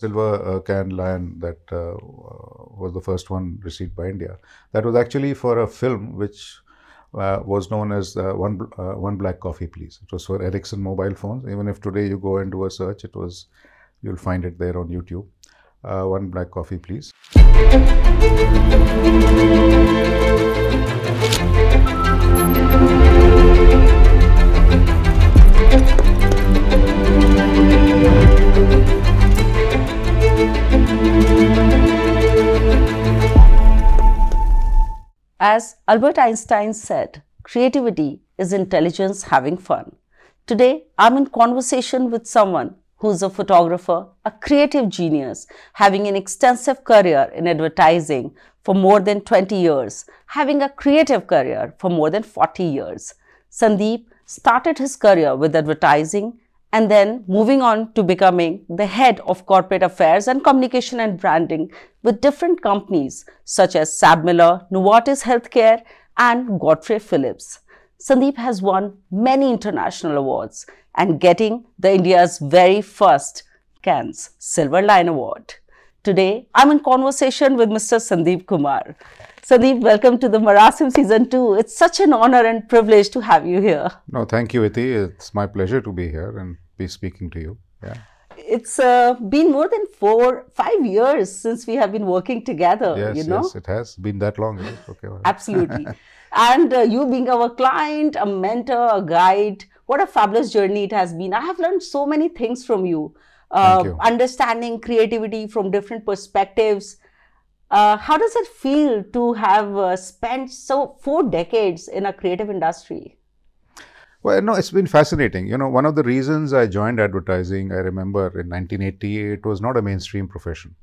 Silver uh, Cannes Lion that uh, was the first one received by India. That was actually for a film which uh, was known as uh, one uh, one black coffee please. It was for ericsson mobile phones. Even if today you go and do a search it was you'll find it there on youtube. Uh, one black coffee please As Albert Einstein said, creativity is intelligence having fun. Today, I'm in conversation with someone who's a photographer, a creative genius, having an extensive career in advertising for more than 20 years, having a creative career for more than 40 years. Sundeep started his career with advertising and then moving on to becoming the head of corporate affairs and communication and branding with different companies such as SABMiller, Novartis Healthcare, and Godfrey Phillips. Sundeep has won many international awards and getting the India's very first Cannes Silver Lion Award. Today, I'm in conversation with Mr. Sundeep Kumar. Sundeep, welcome to the Marasim Season 2. It's such an honor and privilege to have you here. no thank you iti it's my pleasure to be here and be speaking to you yeah It's uh, been more than four, five years since we have been working together, yes you know? yes it has been that long it? okay well, Absolutely. and uh, you being our client, a mentor, a guide, what a fabulous journey it has been. I have learned so many things from you. Uh, Understanding creativity from different perspectives. Uh, how does it feel to have uh, spent so four decades in a creative industry? Well, no, it's been fascinating. You know, one of the reasons I joined advertising, I remember in 1980, it was not a mainstream profession.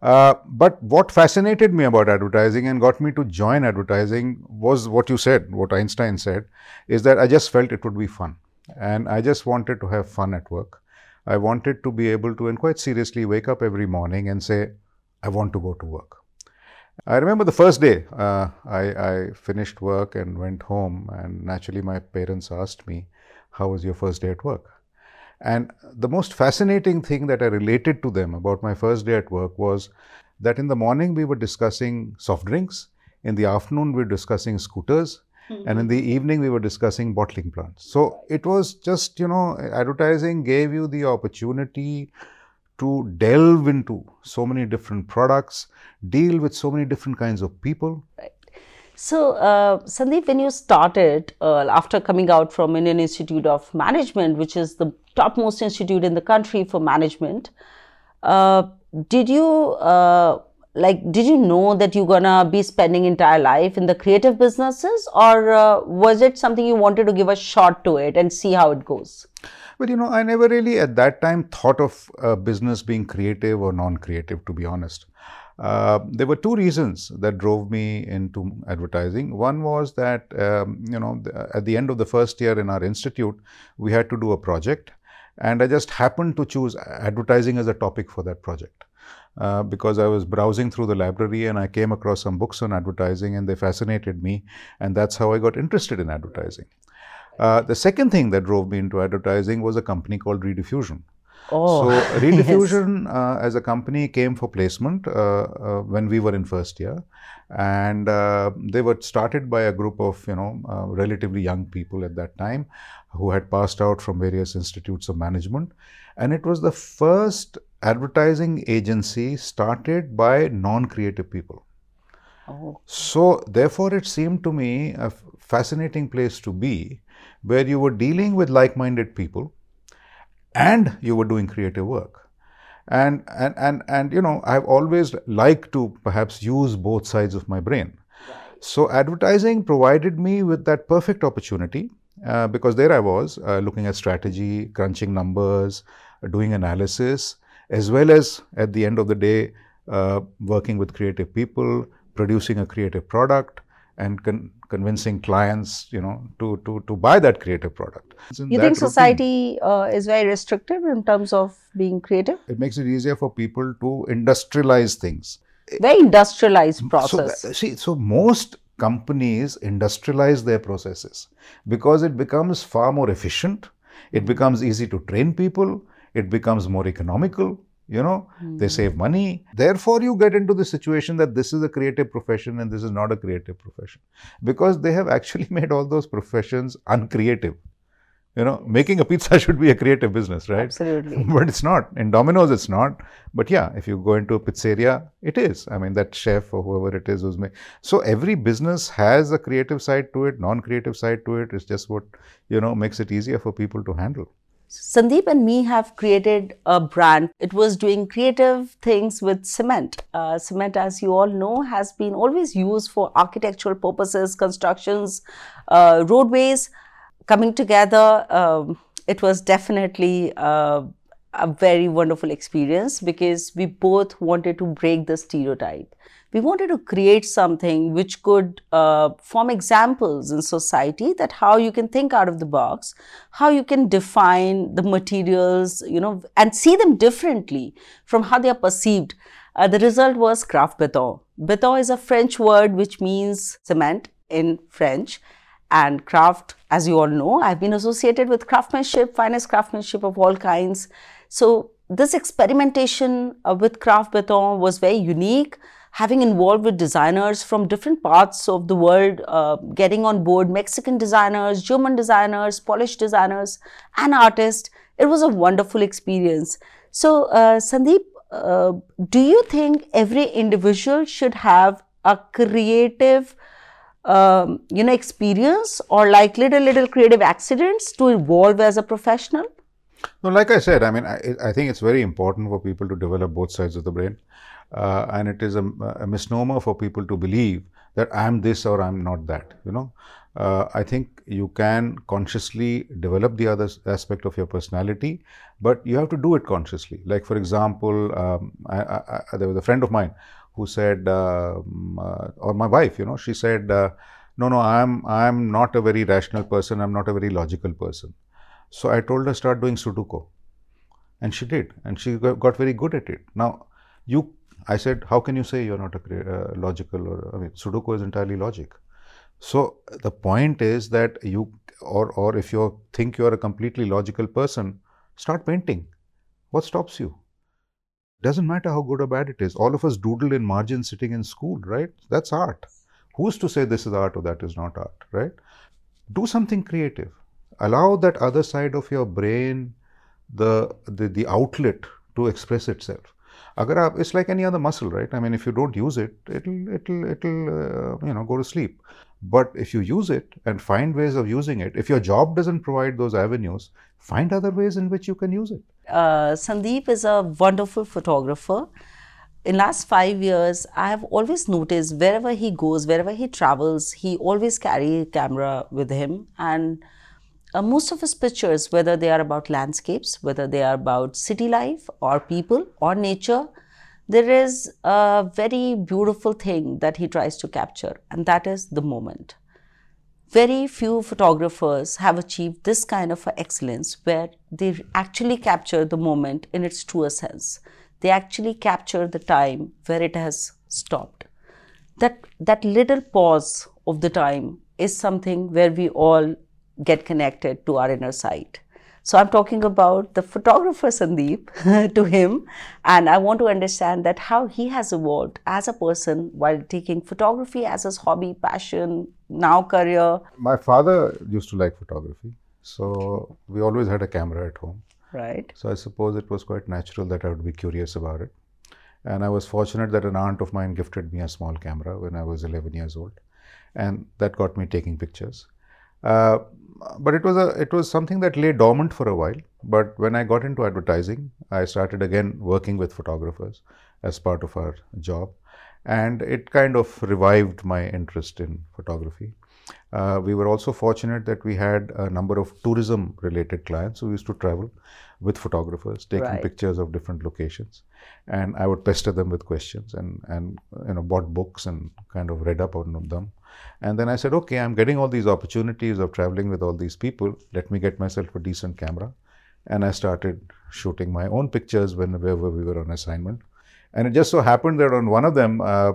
Uh, but what fascinated me about advertising and got me to join advertising was what you said, what Einstein said, is that I just felt it would be fun. And I just wanted to have fun at work. I wanted to be able to, and quite seriously, wake up every morning and say, I want to go to work. I remember the first day uh, I, I finished work and went home, and naturally, my parents asked me, How was your first day at work? And the most fascinating thing that I related to them about my first day at work was that in the morning we were discussing soft drinks, in the afternoon we were discussing scooters, and in the evening we were discussing bottling plants. So it was just, you know, advertising gave you the opportunity to delve into so many different products, deal with so many different kinds of people. So, uh, Sundeep, when you started uh, after coming out from Indian Institute of Management, which is the topmost institute in the country for management, uh, did you uh, like? Did you know that you're gonna be spending entire life in the creative businesses, or uh, was it something you wanted to give a shot to it and see how it goes? But you know, I never really at that time thought of uh, business being creative or non creative, to be honest. Uh, there were two reasons that drove me into advertising. One was that, um, you know, at the end of the first year in our institute, we had to do a project, and I just happened to choose advertising as a topic for that project. Uh, because I was browsing through the library and I came across some books on advertising and they fascinated me, and that's how I got interested in advertising. Uh, the second thing that drove me into advertising was a company called Rediffusion. Oh, So Rediffusion uh, as a company came for placement uh, uh, when we were in first year, and uh, they were started by a group of you know uh, relatively young people at that time who had passed out from various institutes of management, and it was the first advertising agency started by non-creative people. oh, So, therefore, it seemed to me a fascinating place to be where you were dealing with like minded people and you were doing creative work. And, and, and, and, you know, I've always liked to perhaps use both sides of my brain. So, advertising provided me with that perfect opportunity uh, because there I was uh, looking at strategy, crunching numbers, doing analysis, as well as at the end of the day, uh, working with creative people, producing a creative product, and con- convincing clients, you know, to, to, to buy that creative product. You think society uh, is very restrictive in terms of being creative? It makes it easier for people to industrialize things. Very industrialized So process. that- see, so most companies industrialize their processes because it becomes far more efficient. It becomes easy to train people. It becomes more economical. You know, they hmm. save money. Therefore, you get into the situation that this is a creative profession and this is not a creative profession because they have actually made all those professions uncreative. You know, making a pizza should be a creative business, right? Absolutely. but it's not. In Domino's, it's not. But yeah, if you go into a pizzeria, it is. I mean, that chef or whoever it is who's making. So every business has a creative side to it, non-creative side to it. It's just what you know makes it easier for people to handle. Sandeep and me have created a brand. It was doing creative things with cement. Uh, cement, as you all know, has been always used for architectural purposes, constructions, uh, roadways. Coming together, um, it was definitely uh, a very wonderful experience because we both wanted to break the stereotype we wanted to create something which could uh, form examples in society that how you can think out of the box how you can define the materials you know and see them differently from how they are perceived. Uh, the result was craft beton beton is a french word which means cement in french and craft as you all know i've been associated with craftsmanship finest craftsmanship of all kinds. So this experimentation uh, with craft beton was very unique having involved with designers from different parts of the world, uh, getting on board Mexican designers, German designers, Polish designers, and artists. It was a wonderful experience. So, uh, Sundeep, uh, do you think every individual should have a creative, um, you know, experience or like little little creative accidents to evolve as a professional? No, like I said, I mean, I, I think it's very important for people to develop both sides of the brain. Uh, and it is a, a, misnomer for people to believe that I'm this or I'm not that. You know, uh, I think you can consciously develop the other aspect of your personality, but you have to do it consciously. Like for example, um, I, I, I, there was a friend of mine who said, um, uh, or my wife, you know, she said, uh, "No, no, I'm I'm not a very rational person. I'm not a very logical person." So I told her start doing Sudoku, and she did, and she got very good at it. Now you I said, how can you say you're not a uh, logical or, I mean, Sudoku is entirely logic. So the point is that you, or, or if you think you're a completely logical person, start painting. What stops you? Doesn't matter how good or bad it is. All of us doodle in margin sitting in school, right? That's art. Who's to say this is art or that is not art, right? Do something creative. Allow that other side of your brain the, the, the outlet to express itself agar aap, it's like any other muscle right? I mean if you don't use it it'll it'll it'll uh, you know go to sleep. But if you use it and find ways of using it if your job doesn't provide those avenues find other ways in which you can use it. Uh, sundeep is a wonderful photographer. In last 5 years i have always noticed wherever he goes wherever he travels he always carry a camera with him. And uh, most of his pictures, whether they are about landscapes, whether they are about city life or people or nature, there is a very beautiful thing that he tries to capture, and that is the moment. Very few photographers have achieved this kind of excellence where they actually capture the moment in its truest sense. They actually capture the time where it has stopped. That, that little pause of the time is something where we all get connected to our inner side. So I'm talking about the photographer Sundeep to him, and I want to understand that how he has evolved as a person while taking photography as his hobby, passion, now career. My father used to like photography, so we always had a camera at home. Right. So I suppose it was quite natural that I would be curious about it. And I was fortunate that an aunt of mine gifted me a small camera when I was 11 years old, and that got me taking pictures. Uh, but it was a it was something that lay dormant for a while. But when I got into advertising, I started again working with photographers as part of our job, and it kind of revived my interest in photography. Uh, we were also fortunate that we had a number of tourism related clients who used to travel with photographers taking right. pictures of different locations and i would pester them with questions and and you know bought books and kind of read up on them and then I said, okay, I'm getting all these opportunities of traveling with all these people. Let me get myself a decent camera. And I started shooting my own pictures whenever we were on assignment. And it just so happened that on one of them, uh,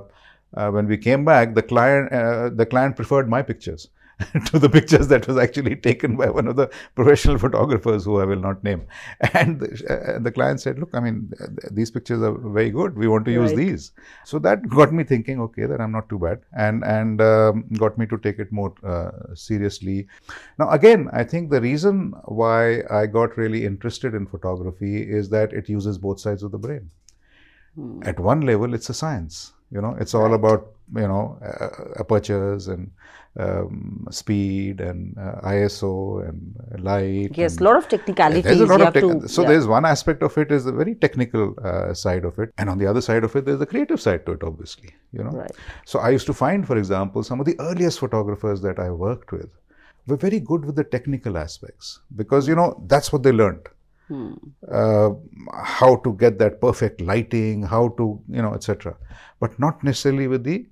uh, when we came back, the client uh, the client preferred my pictures. to the pictures that was actually taken by one of the professional photographers who I will not name. And the, uh, the client said, Look, I mean, these pictures are very good. We want to use right. these. So that got me thinking, okay, that I'm not too bad, and, and um, got me to take it more uh, seriously. Now, again, I think the reason why I got really interested in photography is that it uses both sides of the brain. Hmm. At one level, it's a science. You know, it's all right. about you know uh, apertures and um, speed and uh, ISO and light. Yes, a lot of technicalities. There's a lot of to, so yeah. there's one aspect of it is the very technical uh, side of it, and on the other side of it, there's the creative side to it, obviously. You know, right. so I used to find, for example, some of the earliest photographers that I worked with were very good with the technical aspects because you know that's what they learned. Hmm. Uh, how to get that perfect lighting, how to you know, etc. But not necessarily with the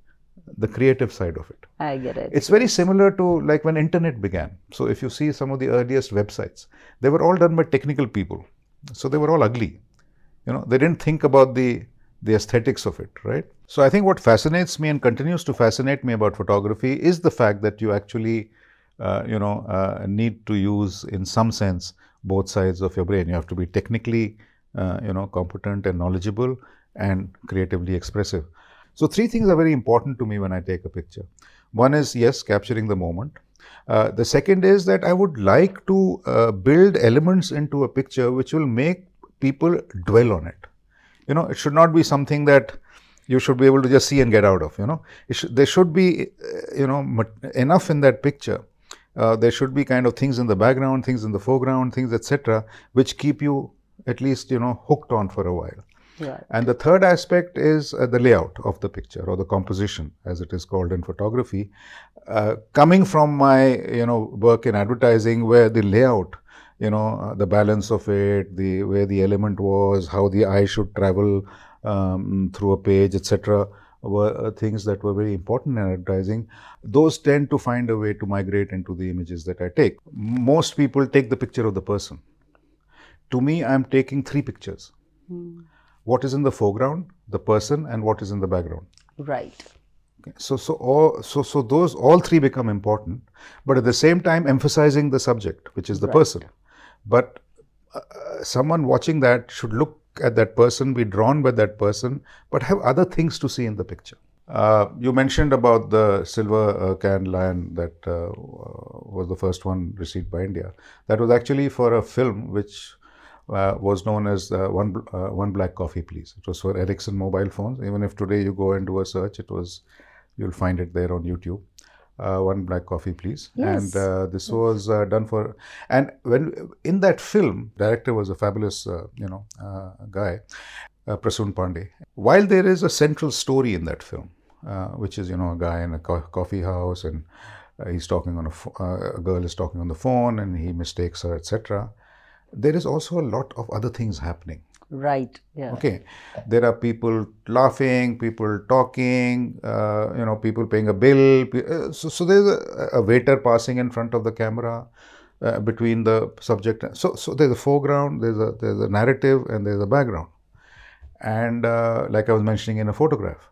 the creative side of it. I get it. It's very similar to like when internet began. So if you see some of the earliest websites, they were all done by technical people. So they were all ugly. You know, they didn't think about the the aesthetics of it, right? So I think what fascinates me and continues to fascinate me about photography is the fact that you actually, uh, you know, uh, need to use in some sense both sides of your brain. You have to be technically, uh, you know, competent and knowledgeable and creatively expressive. So, three things are very important to me when I take a picture. One is, yes, capturing the moment. Uh, the second is that I would like to uh, build elements into a picture which will make people dwell on it. You know, it should not be something that you should be able to just see and get out of. You know, there should be, uh, you know, enough in that picture. Uh, there should be kind of things in the background, things in the foreground, things etc., which keep you at least you know hooked on for a while. Right. And the third aspect is uh, the layout of the picture or the composition, as it is called in photography. Uh, coming from my you know work in advertising, where the layout, you know, uh, the balance of it, the where the element was, how the eye should travel um, through a page, etc., were uh, things that were very important in advertising. Those tend to find a way to migrate into the images that I take. Most people take the picture of the person. To me, I'm taking three pictures. Mm what is in the foreground, the person, and what is in the background. Right. Okay. So, so all, so, so those all three become important, but at the same time emphasizing the subject, which is the right. person. But uh, someone watching that should look at that person, be drawn by that person, but have other things to see in the picture. Uh, you mentioned about the silver uh, Cannes lion that uh, was the first one received by India. That was actually for a film which uh, was known as uh, one uh, one black coffee, please. It was for Ericsson mobile phones. Even if today you go and do a search, it was you'll find it there on YouTube. Uh, one black coffee, please. Yes. And uh, this was uh, done for. And when in that film, director was a fabulous, you know, guy, Prasoon Pandey. While there is a central story in that film, which is you know a guy in a co- coffee house and he's talking on a, fo- a girl is talking on the phone and he mistakes her, etc there is also a lot of other things happening. Right. Yeah. Okay. There are people laughing, people talking, uh, you know, people paying a bill. Uh, so, so there's a, a, waiter passing in front of the camera uh, between the subject. So, so there's a foreground, there's a there's a narrative, and there's a background. And uh, like I was mentioning in a photograph,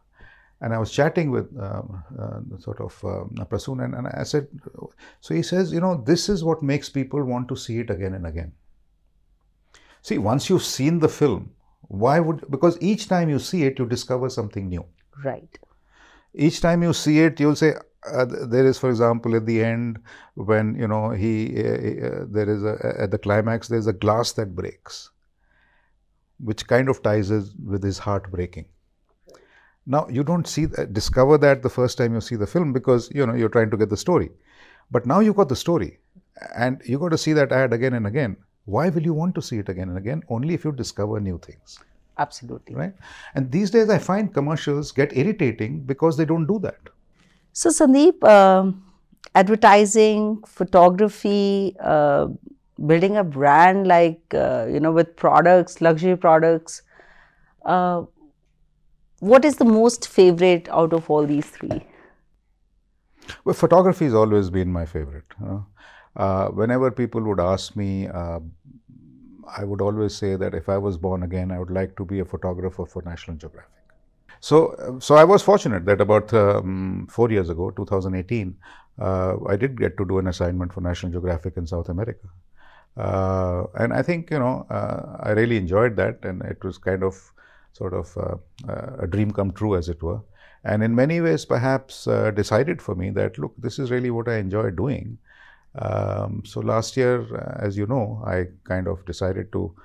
and I was chatting with um, uh, sort of um, Prasoon, and, and I said, so he says, you know, this is what makes people want to see it again and again. See, once you've seen the film, why would because each time you see it, you discover something new. Right. Each time you see it, you'll say, uh, there is, for example, at the end when you know he uh, uh, there is a at the climax there's a glass that breaks, which kind of ties with his heart breaking. Now you don't see that, discover that the first time you see the film because you know you're trying to get the story, but now you've got the story, and you got to see that ad again and again why will you want to see it again and again? Only if you discover new things. Absolutely. Right? And these days I find commercials get irritating because they don't do that. So, Sundeep, uh, advertising, photography, uh, building a brand like, uh, you know, with products, luxury products, uh, what is the most favorite out of all these three? Well, photography has always been my favorite. You know? Uh, whenever people would ask me, uh, I would always say that if I was born again, I would like to be a photographer for National Geographic. So, so I was fortunate that about um, four years ago, 2018, uh, I did get to do an assignment for National Geographic in South America. Uh, and I think, you know, uh, I really enjoyed that, and it was kind of sort of uh, uh, a dream come true, as it were. And in many ways, perhaps uh, decided for me that, look, this is really what I enjoy doing. Um, so last year, as you know, I kind of decided to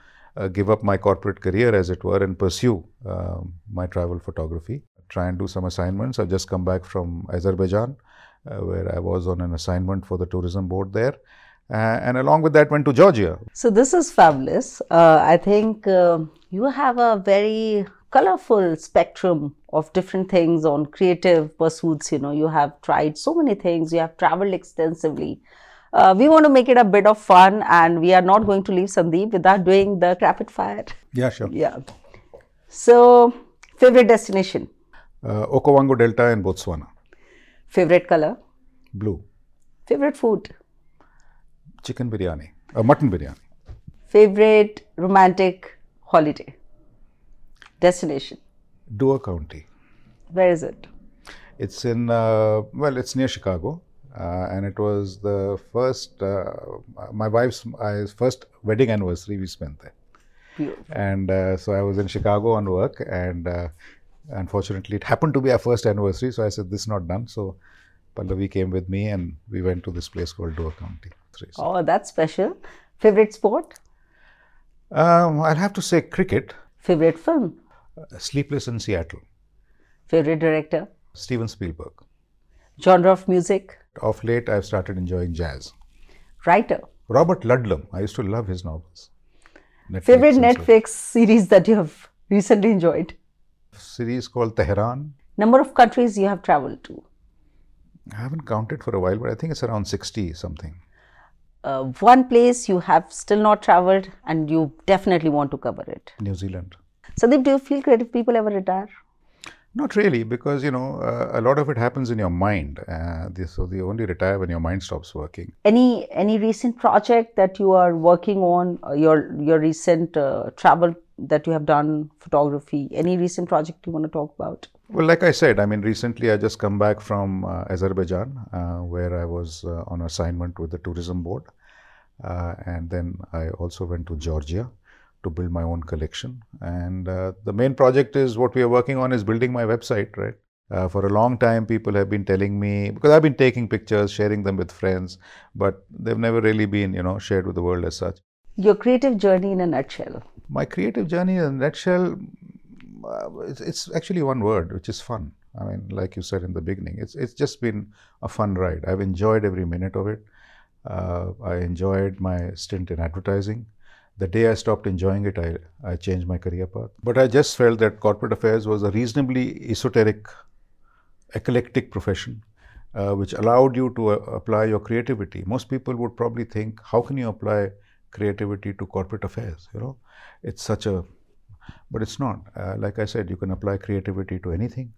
give up my corporate career, as it were, and pursue um, my travel photography. Try and do some assignments. I've just come back from Azerbaijan, where I was on an assignment for the tourism board there uh, and along with that went to Georgia. So this is fabulous. Uh, I think uh, you have a very colorful spectrum of different things on creative pursuits. You know, you have tried so many things. You have traveled extensively. Uh, we want to make it a bit of fun, and we are not going to leave Sundeep without doing the rapid fire. Yeah, sure. Yeah. So, favorite destination? Uh, Okavango Delta and Botswana. Favorite color? Blue. Favorite food? chicken biryani, uh, mutton biryani. Favorite romantic holiday? Destination? Door County. Where is it? It's in, uh, well, it's near Chicago. Uh, and it was the first, uh, my wife's first wedding anniversary we spent there. Beautiful. And uh, so I was in Chicago on work, and uh, unfortunately, it happened to be our first anniversary. So I said, This is not done. So Pallavi came with me, and we went to this place called Door County. Oh, that's special. Favorite sport? Um, I'll have to say cricket. Favorite film? Uh, Sleepless in Seattle. Favorite director? Steven Spielberg. Genre of music? Of late, I've started enjoying jazz. Writer? Robert Ludlum. I used to love his novels. Netflix Favorite Netflix so. series that you have recently enjoyed? Series called Tehran. Number of countries you have traveled to? I haven't counted for a while, but I think it's around 60 something uh, one place you have still not traveled and you definitely want to cover it? New Zealand. Sandeep, do you feel creative people ever retire? Not really, because you know uh, a lot of it happens in your mind. Uh, so they only retire when your mind stops working. Any any recent project that you are working on? Uh, your your recent uh, travel that you have done, photography. Any recent project you want to talk about? Well, like I said, I mean, recently I just come back from uh, Azerbaijan, uh, where I was uh, on assignment with the tourism board, uh, and then I also went to Georgia to build my own collection. And uh, the main project is what we are working on is building my website, right? Uh, for a long time, people have been telling me because I've been taking pictures, sharing them with friends, but they've never really been, you know, shared with the world as such. Your creative journey in a nutshell. My creative journey in a nutshell uh, it's, it's actually one word, which is fun. I mean, like you said in the beginning, it's it's just been a fun ride. I've enjoyed every minute of it. Uh, I enjoyed my stint in advertising. The day I stopped enjoying it, I, I changed my career path. But I just felt that corporate affairs was a reasonably esoteric, eclectic profession, uh, which allowed you to uh, apply your creativity. Most people would probably think, how can you apply creativity to corporate affairs? You know, it's such a but it's not. Uh, like I said, you can apply creativity to anything.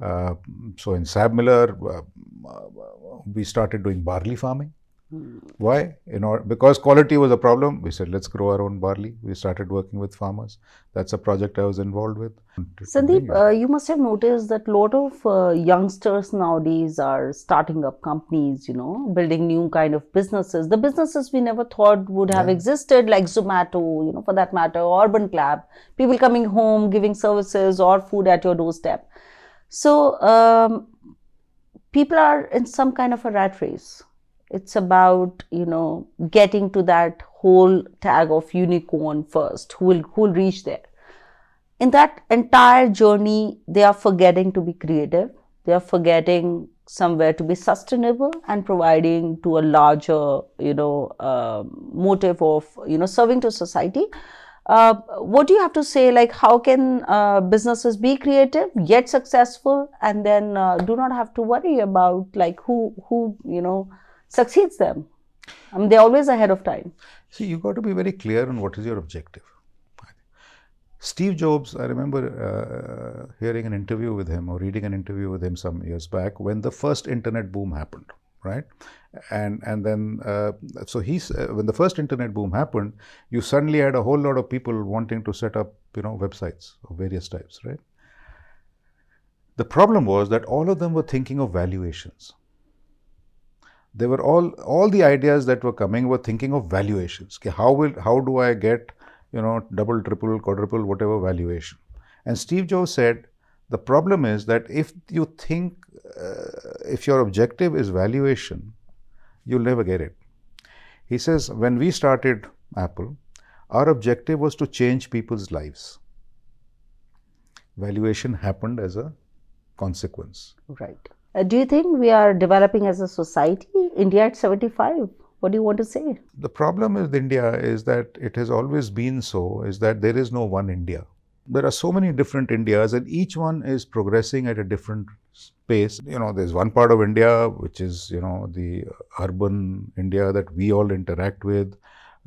Uh, so in SABMiller, uh, we started doing barley farming. Why? In order, because quality was a problem, we said let's grow our own barley. We started working with farmers. That's a project I was involved with. Sundeep, uh, you must have noticed that a lot of uh, youngsters nowadays are starting up companies, you know, building new kind of businesses. The businesses we never thought would have yeah. existed, like Zomato, you know, for that matter, Urban Clap, people coming home, giving services or food at your doorstep. So, um, people are in some kind of a rat race it's about you know getting to that whole tag of unicorn first who will who will reach there. In that entire journey they are forgetting to be creative. They are forgetting somewhere to be sustainable and providing to a larger you know uh, motive of you know serving to society. Uh, what do you have to say like how can uh, businesses be creative yet successful and then uh, do not have to worry about like who who you know succeeds them. I mean, they're always ahead of time. See, you've got to be very clear on what is your objective. Steve Jobs, I remember uh, hearing an interview with him or reading an interview with him some years back when the first internet boom happened, right? And and then uh, so he's uh, when the first internet boom happened, you suddenly had a whole lot of people wanting to set up you know websites of various types, right? The problem was that all of them were thinking of valuations they were all all the ideas that were coming were thinking of valuations. How will how do I get you know double, triple, quadruple, whatever valuation? And Steve Jobs said the problem is that if you think uh, if your objective is valuation, you'll never get it. He says when we started Apple, our objective was to change people's lives. Valuation happened as a consequence. Right. Uh, do you think we are developing as a society? India at 75? What do you want to say? The problem with India is that it has always been so, is that there is no one India. There are so many different Indias, and each one is progressing at a different pace. You know, there's one part of India which is, you know, the urban India that we all interact with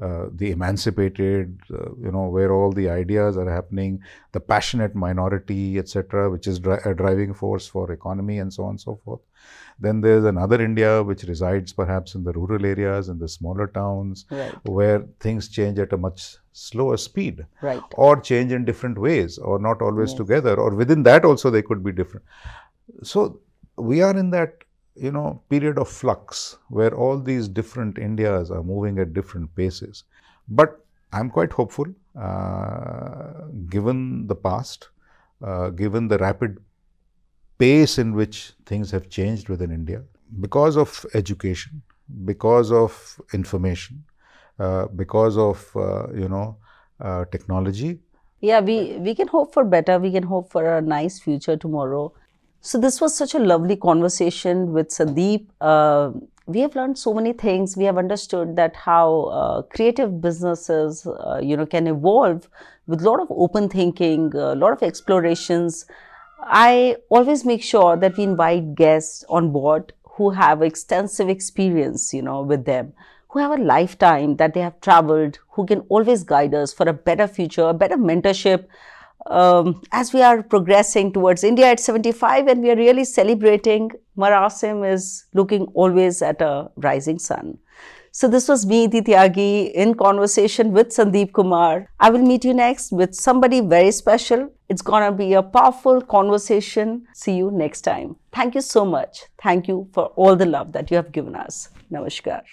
uh, the emancipated, uh, you know, where all the ideas are happening, the passionate minority, etc., which is dri- a driving force for economy and so on and so forth. Then there's another India which resides perhaps in the rural areas, in the smaller towns, right. where things change at a much slower speed, right. or change in different ways, or not always yes. together, or within that also they could be different. So we are in that you know, period of flux where all these different Indias are moving at different paces. But I'm quite hopeful, uh, given the past, uh, given the rapid pace in which things have changed within India, because of education, because of information, uh, because of uh, you know uh, technology. Yeah, we we can hope for better. We can hope for a nice future tomorrow. So this was such a lovely conversation with Sundeep. Uh, we have learned so many things. We have understood that how uh, creative businesses, uh, you know, can evolve with a lot of open thinking, a lot of explorations. I always make sure that we invite guests on board who have extensive experience, you know, with them, who have a lifetime that they have traveled, who can always guide us for a better future, a better mentorship, um, as we are progressing towards India at 75 and we are really celebrating, Marasim is looking always at a rising sun. So this was me, Tyagi, in conversation with Sundeep Kumar. I will meet you next with somebody very special. It's gonna be a powerful conversation. See you next time. Thank you so much. Thank you for all the love that you have given us. Namaskar.